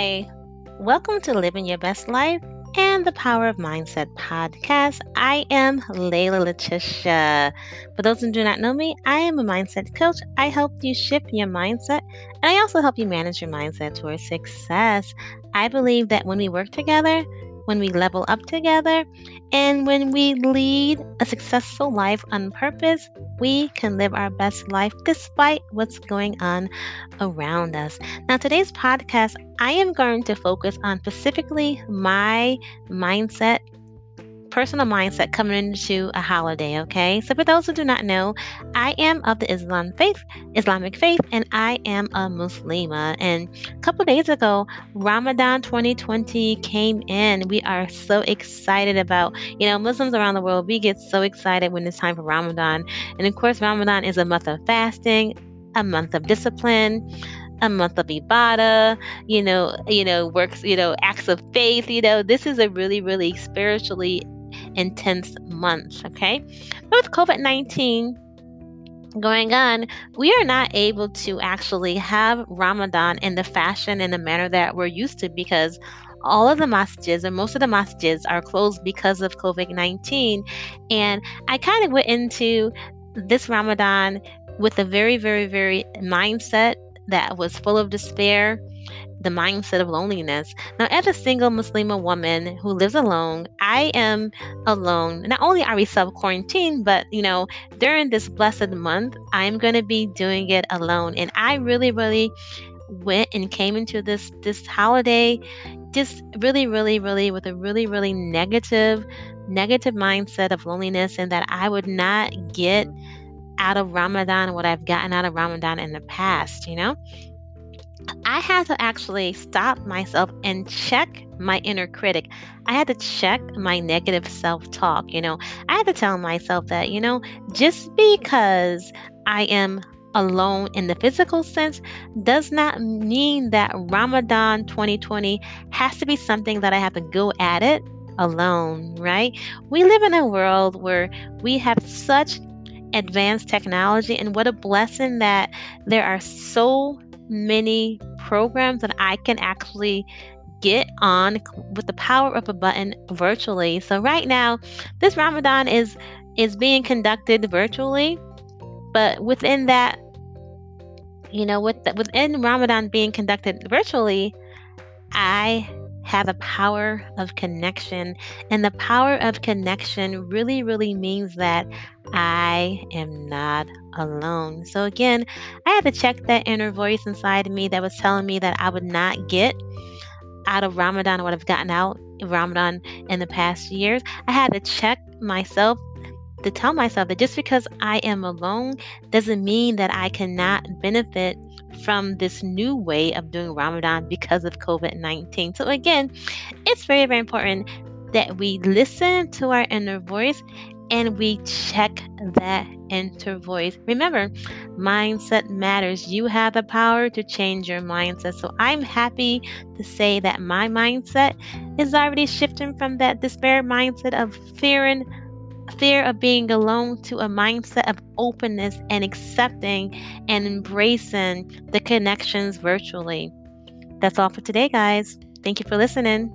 Hi, welcome to Living Your Best Life and the Power of Mindset podcast. I am Layla Letitia. For those who do not know me, I am a mindset coach. I help you shift your mindset and I also help you manage your mindset towards success. I believe that when we work together, when we level up together, and when we lead a successful life on purpose, we can live our best life despite what's going on around us. Now, today's podcast, I am going to focus on specifically my mindset personal mindset coming into a holiday, okay? So for those who do not know, I am of the Islam faith, Islamic faith, and I am a Muslima. And a couple days ago, Ramadan 2020 came in. We are so excited about, you know, Muslims around the world, we get so excited when it's time for Ramadan. And of course, Ramadan is a month of fasting, a month of discipline, a month of ibadah, you know, you know, works, you know, acts of faith, you know, this is a really, really spiritually intense months. Okay. But with COVID 19 going on, we are not able to actually have Ramadan in the fashion and the manner that we're used to because all of the masjids or most of the masjids are closed because of COVID 19. And I kind of went into this Ramadan with a very, very, very mindset that was full of despair the mindset of loneliness. Now, as a single Muslima woman who lives alone, I am alone. Not only are we self quarantined, but you know, during this blessed month, I'm going to be doing it alone. And I really, really went and came into this this holiday just really really really with a really really negative negative mindset of loneliness and that I would not get out of Ramadan what I've gotten out of Ramadan in the past, you know? I had to actually stop myself and check my inner critic. I had to check my negative self talk. You know, I had to tell myself that, you know, just because I am alone in the physical sense does not mean that Ramadan 2020 has to be something that I have to go at it alone, right? We live in a world where we have such advanced technology, and what a blessing that there are so many programs that I can actually get on with the power of a button virtually. So right now, this Ramadan is is being conducted virtually, but within that, you know, with the, within Ramadan being conducted virtually, I have a power of connection. And the power of connection really, really means that I am not alone. So, again, I had to check that inner voice inside me that was telling me that I would not get out of Ramadan what I've gotten out of Ramadan in the past years. I had to check myself to tell myself that just because I am alone doesn't mean that I cannot benefit from this new way of doing Ramadan because of COVID 19. So, again, it's very, very important that we listen to our inner voice and we check that inner voice. Remember, mindset matters. You have the power to change your mindset. So I'm happy to say that my mindset is already shifting from that despair mindset of fearing fear of being alone to a mindset of openness and accepting and embracing the connections virtually. That's all for today, guys. Thank you for listening.